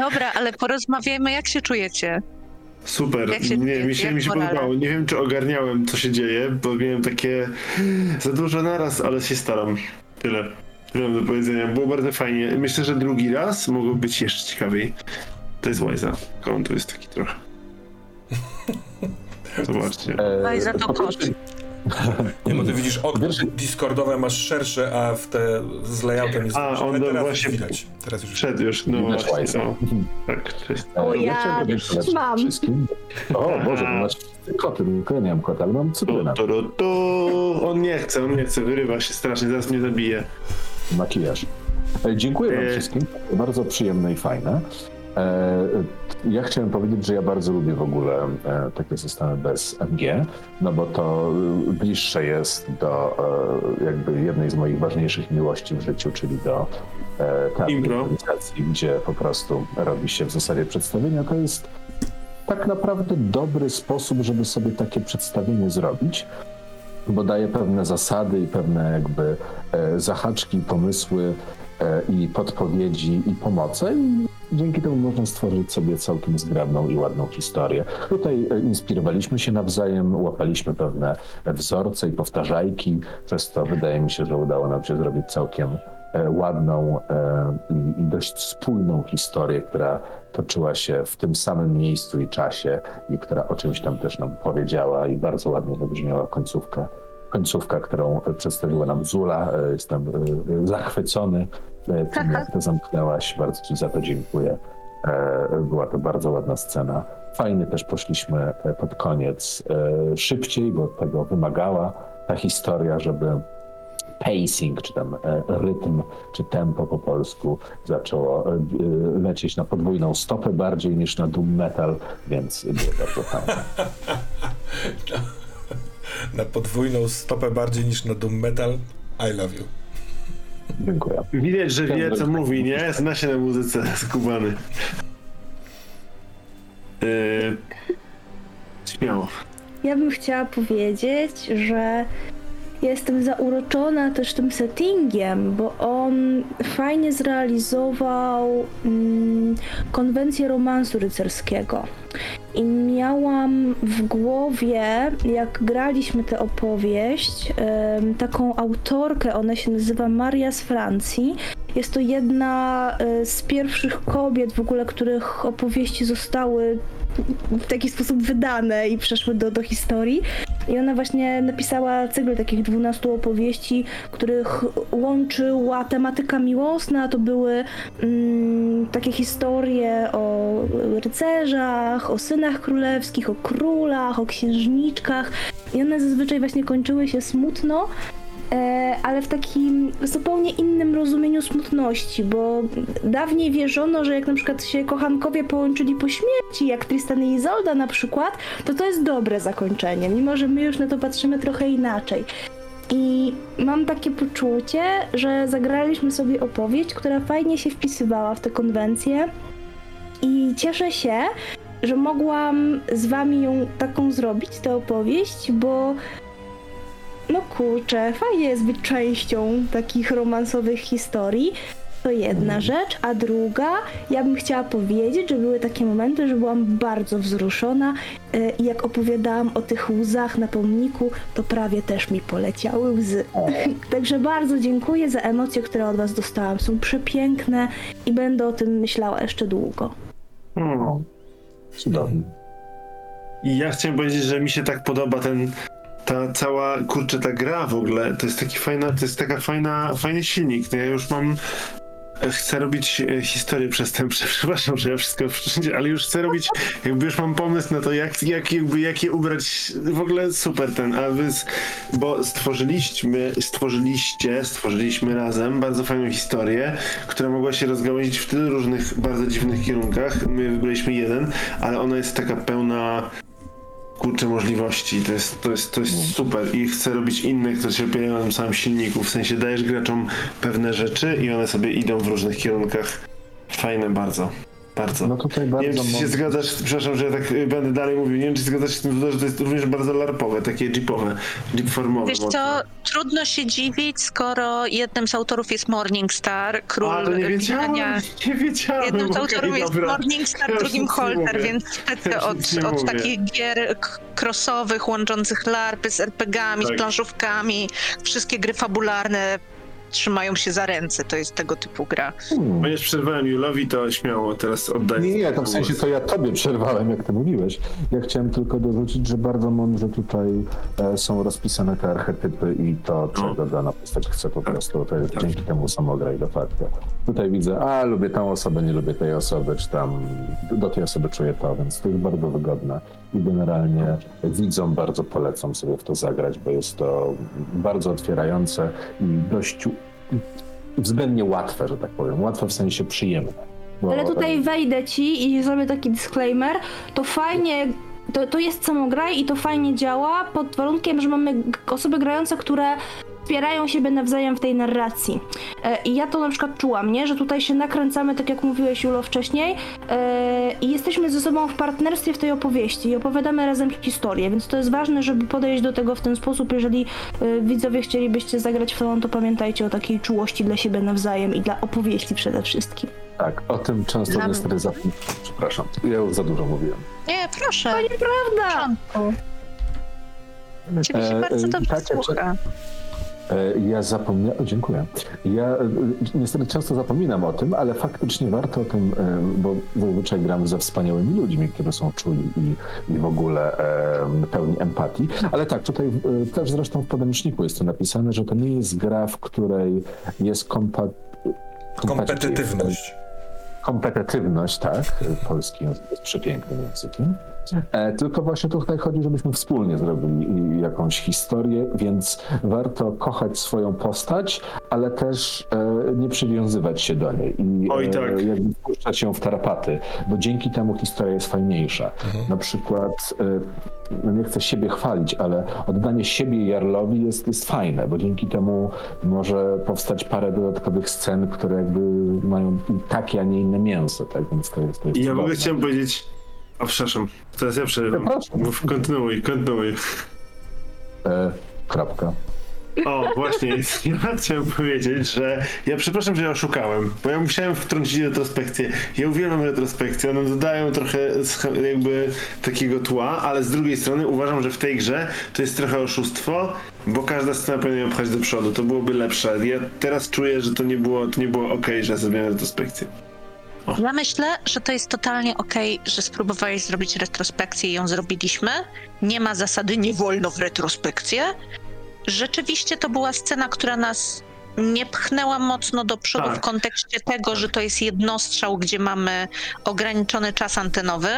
Dobra, ale porozmawiajmy, jak się czujecie. Super. Jak się- nie, mi się, mi się morale? podobało. Nie wiem, czy ogarniałem, co się dzieje, bo miałem takie za dużo naraz, ale się staram. Tyle. Tyle mam do powiedzenia. Było bardzo fajnie. Myślę, że drugi raz mogło być jeszcze ciekawiej. To jest Wajza. Tu jest taki trochę. Zobaczcie. E, Daj za to kot. Nie, no ty widzisz okno Wiesz- Discordowe masz szersze, a w te z layoutem jest A, on to teraz właśnie- widać. Teraz już Wszedł już, no Widać właśnie. O, tak, cześć. E, O, ja mam. wszystkim. O Boże, to masz koty, tylko ja nie mam kota, ale mam cytrynę. Tu, tu. On nie chce, on nie chce, wyrywa się strasznie, zaraz mnie zabije. Makijaż. E, Dziękuję wam E. wszystkim. Bardzo przyjemne i fajne. E, Ja chciałem powiedzieć, że ja bardzo lubię w ogóle e, takie systemy bez MG, no bo to e, bliższe jest do jakby jednej z moich ważniejszych miłości w życiu, czyli do improwizacji, gdzie po prostu robi się w zasadzie przedstawienia. To jest tak naprawdę dobry sposób, żeby sobie takie przedstawienie zrobić bo daje pewne zasady i pewne jakby e, zahaczki, pomysły i podpowiedzi i pomoce i dzięki temu można stworzyć sobie całkiem zgrabną i ładną historię. Tutaj e, inspirowaliśmy się nawzajem, łapaliśmy pewne wzorce i powtarzajki, przez to wydaje mi się, że udało nam się zrobić całkiem e, ładną e, i, dość spójną historię, która toczyła się w tym samym miejscu i czasie i która o czymś tam też nam powiedziała i bardzo ładnie wybrzmiała końcówka. Końcówka, którą przedstawiła nam Zula. E, Jestem e, zachwycony e, tym, jak to zamknęłaś. Bardzo Ci za to dziękuję. E, Była to bardzo ładna scena. Fajnie też poszliśmy e, pod koniec e, szybciej, bo tego wymagała ta historia, żeby pacing, czy tam e, rytm, czy tempo po polsku zaczęło e, e, lecieć na podwójną stopę bardziej niż na doom metal, więc było bardzo fajnie. na podwójną stopę bardziej niż na Doom Metal. I love you. Dziękuję. Widać, że wie, co mówi, nie? Zna się na muzyce, skubany. Yy... Śmiało. Ja bym chciała powiedzieć, że jestem zauroczona też tym settingiem, bo on fajnie zrealizował mm, konwencję romansu rycerskiego. I miałam w głowie, jak graliśmy tę opowieść, taką autorkę, ona się nazywa Maria z Francji. Jest to jedna e, z pierwszych kobiet w ogóle, których opowieści zostały w taki sposób wydane i przeszły do, do historii. I ona właśnie napisała cykl takich 12 opowieści, których łączyła tematyka miłosna. To były mm, takie historie o rycerzach, o synach królewskich, o królach, o księżniczkach. I one zazwyczaj właśnie kończyły się smutno, ale w takim zupełnie innym rozumieniu smutności, bo dawniej wierzono, że jak na przykład się kochankowie połączyli po śmierci, jak Tristan i Izolda na przykład, to to jest dobre zakończenie, mimo że my już na to patrzymy trochę inaczej. I mam takie poczucie, że zagraliśmy sobie opowieść, która fajnie się wpisywała w tę konwencję i cieszę się, że mogłam z wami ją taką zrobić, tę opowieść, bo no kurczę, fajnie jest być częścią takich romansowych historii. To jedna rzecz, a druga, ja bym chciała powiedzieć, że były takie momenty, że byłam bardzo wzruszona e, i jak opowiadałam o tych łzach na pomniku, to prawie też mi poleciały łzy. Także bardzo dziękuję za emocje, które od was dostałam. Są przepiękne i będę o tym myślała jeszcze długo. Hmm. Cudownie. I ja chciałem powiedzieć, że mi się tak podoba ten, ta cała, kurczę, ta gra w ogóle, to jest taki fajna, to jest taka fajna, fajny silnik, no ja już mam, chcę robić e, historię przestępcze, przepraszam, że ja wszystko wszędzie, ale już chcę robić, jakby już mam pomysł na to, jak, jak, jakby, jak je ubrać, w ogóle super ten, a wy, bo stworzyliśmy, stworzyliście, stworzyliśmy razem bardzo fajną historię, która mogła się rozgałęzić w tylu różnych, bardzo dziwnych kierunkach, my wybraliśmy jeden, ale ona jest taka pełna kurczę możliwości. To jest, to jest, to jest super i chcę robić inne, które się opierają na tym samym silniku. W sensie dajesz graczom pewne rzeczy i one sobie idą w różnych kierunkach. Fajne bardzo. Bardzo. No tutaj Nie bardzo wiem, czy się zgadzasz, przepraszam, że ja tak będę dalej mówił, nie wiem, czy zgadzasz się z tym, że to jest również bardzo larpowe, takie jeepowe, jeepformowe. Wiesz co, trudno się dziwić, skoro jednym z autorów jest Morningstar, król A, to nie wiedziałem, nie wiedziałem. Jednym z autorów jest dobra. Morningstar, Ja drugim nie Holter, więc Ja już od, nie od takich gier crossowych, łączących larpy z RPG-ami, Tak. z planszówkami, wszystkie gry fabularne trzymają się za ręce, to jest tego typu gra. Hmm. Ponieważ przerwałem Julowi, to śmiało teraz oddaję. Nie, nie, to w sensie to ja tobie przerwałem, jak ty mówiłeś. Ja chciałem tylko dorzucić, że bardzo mądrze tutaj e, są rozpisane te archetypy i to, czego dana postać chce po prostu. To jest dzięki temu samograj de facto. Tutaj widzę, a lubię tą osobę, nie lubię tej osoby, czy tam do tej osoby czuję to, więc to jest bardzo wygodne. I generalnie widzom bardzo polecam sobie w to zagrać, bo jest to bardzo otwierające i dość względnie łatwe, że tak powiem. Łatwe w sensie przyjemne. Ale tutaj wejdę ci i zrobię taki disclaimer. To fajnie, to, to jest samograj i to fajnie działa pod warunkiem, że mamy osoby grające, które wspierają siebie nawzajem w tej narracji. E, I ja to na przykład czułam, nie? Że tutaj się nakręcamy, tak jak mówiłeś Julo wcześniej, e, i jesteśmy ze sobą w partnerstwie w tej opowieści i opowiadamy razem historię, więc to jest ważne, żeby podejść do tego w ten sposób. Jeżeli e, widzowie chcielibyście zagrać w to, to pamiętajcie o takiej czułości dla siebie nawzajem i dla opowieści przede wszystkim. Tak, o tym często Dla- niestety zapominam. Przepraszam, ja już za dużo mówiłem. Nie, proszę. To nieprawda! Ciebie się E, bardzo dobrze tak, słucha. E, Ja zapomniałem, dziękuję. Ja e, niestety często zapominam o tym, ale faktycznie warto o tym, e, bo zazwyczaj gram ze wspaniałymi ludźmi, którzy są czuli i, i w ogóle e, pełni empatii. Ale tak, tutaj też zresztą w podręczniku jest to napisane, że to nie jest gra, w której jest kompa... Kompetytywność. Kompetytywność, tak. Polski jest przepięknym językiem. E, tylko właśnie tutaj chodzi, żebyśmy wspólnie zrobili jakąś historię, więc warto kochać swoją postać, ale też e, nie przywiązywać się do niej i Oj, tak. e, jakby wpuszczać ją w tarapaty, bo dzięki temu historia jest fajniejsza. Na przykład, e, no nie chcę siebie chwalić, ale oddanie siebie Jarlowi jest, jest fajne, bo dzięki temu może powstać parę dodatkowych scen, które jakby mają takie, a nie inne mięso, tak? Więc to jest, to jest I ja w ogóle chciałem powiedzieć... O, przepraszam, teraz ja przerywam. Mów, kontynuuj, kontynuuj. E, kropka. O, właśnie, ja chciałem powiedzieć, że ja przepraszam, że ja oszukałem, bo ja musiałem wtrącić retrospekcję. Ja uwielbiam retrospekcje, one dodają trochę jakby takiego tła, ale z drugiej strony uważam, że w tej grze to jest trochę oszustwo, bo każda scena powinna pchać do przodu, to byłoby lepsze. Ja teraz czuję, że to nie było, to nie było okej, że zrobiłem retrospekcję. Ja myślę, że to jest totalnie okej, że spróbowałeś zrobić retrospekcję i ją zrobiliśmy. Nie ma zasady nie wolno w retrospekcję. Rzeczywiście to była scena, która nas nie pchnęła mocno do przodu Tak. w kontekście tego, że to jest jednostrzał, gdzie mamy ograniczony czas antenowy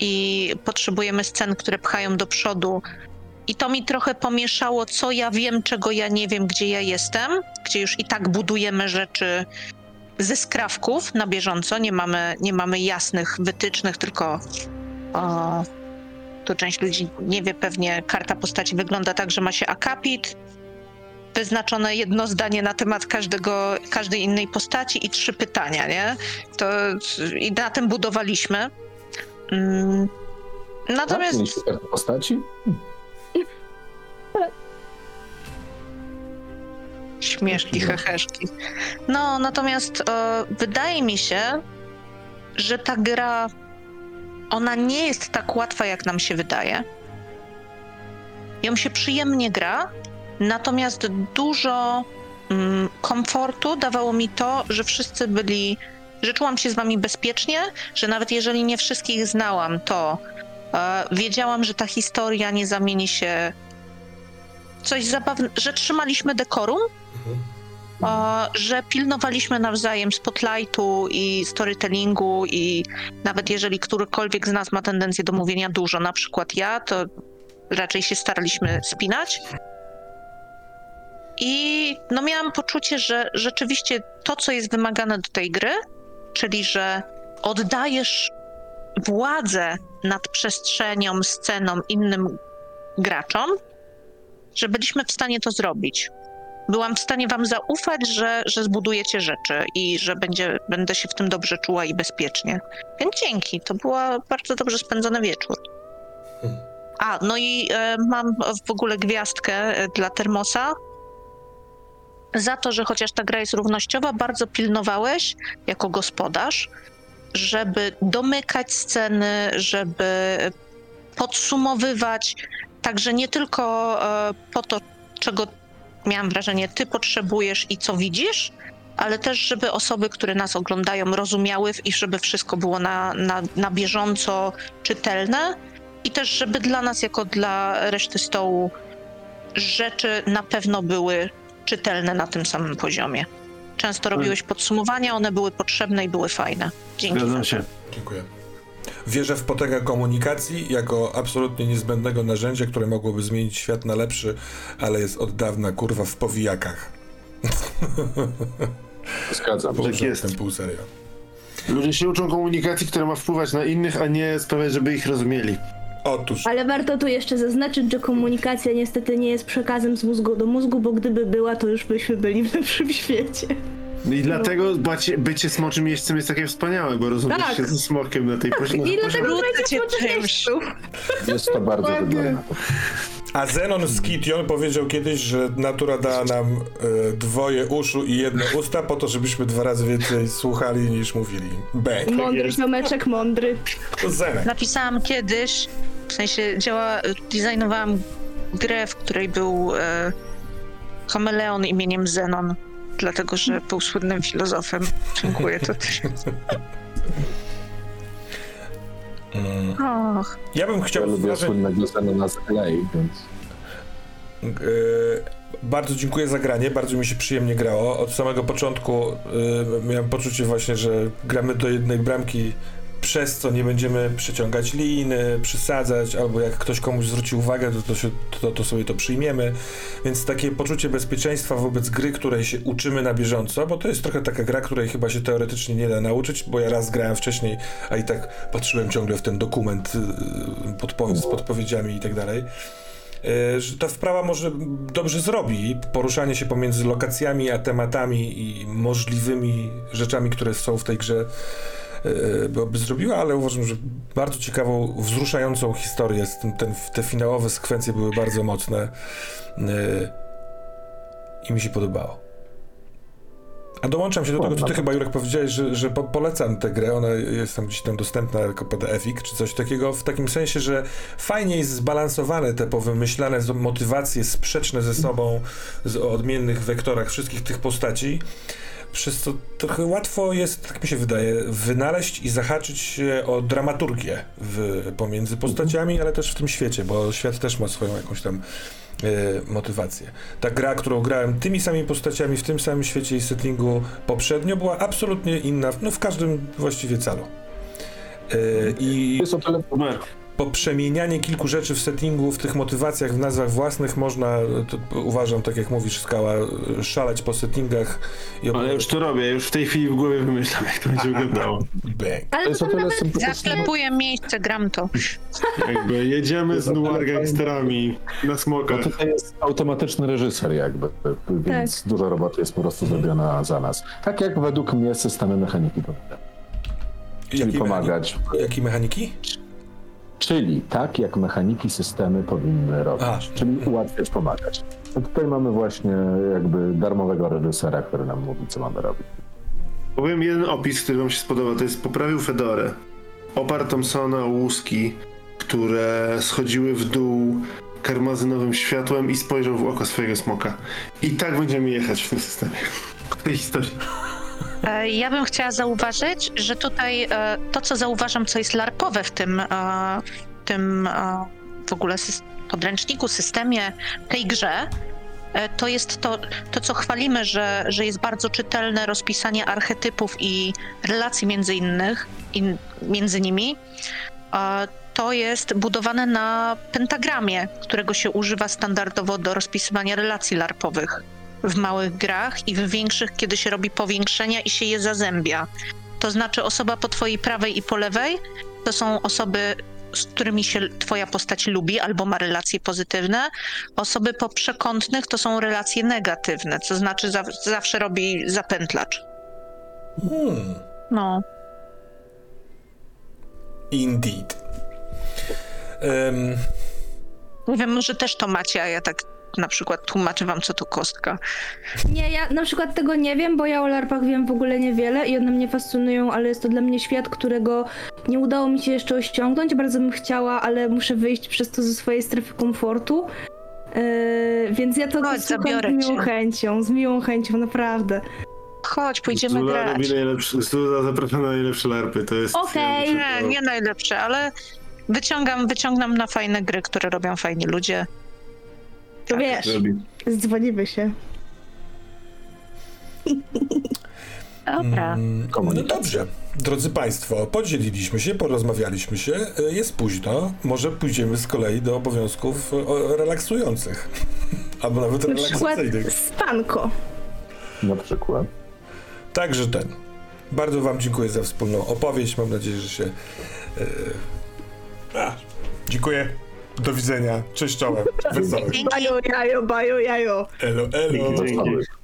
i potrzebujemy scen, które pchają do przodu. I to mi trochę pomieszało, co ja wiem, czego ja nie wiem, gdzie ja jestem, gdzie już i tak budujemy rzeczy ze skrawków na bieżąco. Nie mamy, nie mamy jasnych wytycznych, tylko o, tu część ludzi nie wie, pewnie karta postaci wygląda tak, że ma się akapit, wyznaczone jedno zdanie na temat każdego, każdej innej postaci i trzy pytania, nie? To, I na tym budowaliśmy. Mm. Tak? Natomiast kartę postaci? Śmieszki, heheszki. No, natomiast e, wydaje mi się, że ta gra, ona nie jest tak łatwa, jak nam się wydaje. Ją się przyjemnie gra, natomiast dużo mm, komfortu dawało mi to, że wszyscy byli, że czułam się z wami bezpiecznie, że nawet jeżeli nie wszystkich znałam, to e, wiedziałam, że ta historia nie zamieni się coś zabawnego, że trzymaliśmy dekorum, że pilnowaliśmy nawzajem spotlightu i storytellingu i nawet jeżeli którykolwiek z nas ma tendencję do mówienia dużo, na przykład ja, to raczej się staraliśmy spinać. I no miałam poczucie, że rzeczywiście to, co jest wymagane do tej gry, czyli że oddajesz władzę nad przestrzenią, sceną innym graczom, że byliśmy w stanie to zrobić. Byłam w stanie wam zaufać, że, że zbudujecie rzeczy i że będzie, będę się w tym dobrze czuła i bezpiecznie. Więc dzięki, to był bardzo dobrze spędzony wieczór. Hmm. A, no i e, mam w ogóle gwiazdkę e, dla Termosa. Za to, że chociaż ta gra jest równościowa, bardzo pilnowałeś jako gospodarz, żeby domykać sceny, żeby podsumowywać, także nie tylko e, po to, czego miałam wrażenie, ty potrzebujesz i co widzisz, ale też, żeby osoby, które nas oglądają, rozumiały i żeby wszystko było na, na, na bieżąco czytelne i też, żeby dla nas, jako dla reszty stołu, rzeczy na pewno były czytelne na tym samym poziomie. Często robiłeś podsumowania, one były potrzebne i były fajne. Dzięki. Zgadzam się. Dziękuję. Wierzę w potęgę komunikacji jako absolutnie niezbędnego narzędzia, które mogłoby zmienić świat na lepszy, ale jest od dawna kurwa w powijakach. Zgadzam Tak jest. pół serio. Ludzie się uczą komunikacji, która ma wpływać na innych, a nie sprawiać, żeby ich rozumieli. Otóż, Ale warto tu jeszcze zaznaczyć, że komunikacja niestety nie jest przekazem z mózgu do mózgu, bo gdyby była, to już byśmy byli w lepszym świecie. I dlatego bycie, bycie smoczym jeźdźcem jest takie wspaniałe, bo rozumiesz Tak. się ze smokiem na tej poziomie. I dlatego grajcie cię czymś. Jest to bardzo dobre. a Zenon Skition powiedział kiedyś, że natura dała nam e, dwoje uszu i jedne usta po to, żebyśmy dwa razy więcej słuchali niż mówili. Bang. Mądry ziomeczek, mądry. To Zenek. Napisałam kiedyś, w sensie działa, designowałam grę, w której był e, chameleon imieniem Zenon, dlatego że był słynnym filozofem. Dziękuję, to też. Mm. Och, Ja bym Ja chciał lubię zauważyć, słynnego Zenona z LA, więc... E, Bardzo dziękuję za granie, bardzo mi się przyjemnie grało. Od samego początku e, miałem poczucie właśnie, że gramy do jednej bramki, przez co nie będziemy przeciągać liny, przysadzać, albo jak ktoś komuś zwróci uwagę, to, to, się, to, to sobie to przyjmiemy. Więc takie poczucie bezpieczeństwa wobec gry, której się uczymy na bieżąco, bo to jest trochę taka gra, której chyba się teoretycznie nie da nauczyć, bo ja raz grałem wcześniej, a i tak patrzyłem ciągle w ten dokument y, z podpowiedziami i tak dalej. E, że ta wprawa może dobrze zrobi. Poruszanie się pomiędzy lokacjami a tematami i możliwymi rzeczami, które są w tej grze, e, byłoby zrobiła, ale uważam, że bardzo ciekawą, wzruszającą historię. Ten, te finałowe sekwencje były bardzo mocne e, i mi się podobało. A dołączam się do tego, co ty chyba, Jurek, powiedziałeś, że, że po, polecam tę grę, ona jest tam gdzieś tam dostępna jako PDF-ik, czy coś takiego, w takim sensie, że fajnie jest zbalansowane te powymyślane motywacje sprzeczne ze sobą, z, o odmiennych wektorach wszystkich tych postaci, przez co trochę łatwo jest, tak mi się wydaje, wynaleźć i zahaczyć się o dramaturgię w, pomiędzy postaciami, ale też w tym świecie, bo świat też ma swoją jakąś tam e, motywację. Ta gra, którą grałem tymi samymi postaciami w tym samym świecie i settingu poprzednio, była absolutnie inna, no w każdym właściwie calu. E, I Jest o tyle. Poprzemienianie kilku rzeczy w settingu, w tych motywacjach, w nazwach własnych można, to, uważam, tak jak mówisz, Skała, szaleć po settingach i Ale już to robię, już w tej chwili w głowie wymyślam, jak to będzie wyglądało. Bang. Ale To nawet zaklepuję miejsce, gram to. Jakby jedziemy z noir gangsterami na smoka. No tutaj jest automatyczny reżyser jakby, więc dużo roboty jest po prostu zrobiona za nas. Tak jak według mnie systemy mechaniki powinny. Czyli pomagać. Mechaniki? Jakie mechaniki? Czyli tak jak mechaniki systemy powinny robić. A. Czyli ułatwiać, pomagać. No tutaj mamy właśnie jakby darmowego reżysera, który nam mówi, co mamy robić. Powiem jeden opis, który wam się spodoba, to jest poprawił Fedorę. Oparł Thompsona o łuski, które schodziły w dół karmazynowym światłem i spojrzał w oko swojego smoka. I tak będziemy jechać w tym systemie. W tej historii. E, Ja bym chciała zauważyć, że tutaj e, to, co zauważam, co jest larpowe w tym, e, w tym w ogóle podręczniku, systemie, tej grze, to jest to, to co chwalimy, że, że jest bardzo czytelne rozpisanie archetypów i relacji między innych, in, między nimi. To jest budowane na pentagramie, którego się używa standardowo do rozpisywania relacji larpowych w małych grach i w większych, kiedy się robi powiększenia i się je zazębia. To znaczy osoba po twojej prawej i po lewej to są osoby z którymi się twoja postać lubi albo ma relacje pozytywne. Osoby po przekątnych to są relacje negatywne, co znaczy za, zawsze robi zapętlacz. Hmm. No. Indeed. Em, Nie wiem, może też to macie, a ja tak na przykład tłumaczę wam, co to kostka. Nie, ja na przykład tego nie wiem, bo ja o larpach wiem w ogóle niewiele i one mnie fascynują, ale jest to dla mnie świat, którego nie udało mi się jeszcze osiągnąć. Bardzo bym chciała, ale muszę wyjść przez to ze swojej strefy komfortu. Yy, więc ja to Chodź, zabiorę z miłą cię. chęcią, z miłą chęcią, naprawdę. Chodź, pójdziemy Zula grać. najlepsze, Zula zaprasza na najlepsze larpy, to jest... Okej. Nie, nie najlepsze, ale wyciągam, wyciągam na fajne gry, które robią fajni ludzie. To wiesz, Robi. zdzwonimy się. Dobra. mm, no dobrze. Drodzy Państwo, podzieliliśmy się, porozmawialiśmy się. E, Jest późno. Może pójdziemy z kolei do obowiązków e, relaksujących. Albo nawet Na relaksacyjnych. spanko. Na przykład. Także ten. Bardzo Wam dziękuję za wspólną opowieść. Mam nadzieję, że się. E, a, dziękuję. Do widzenia. Cześć czołem. Wesołych. Dzięki. Bajo, jajo, bajo, jajo. Elo, elo. Dzięki. Wesołych.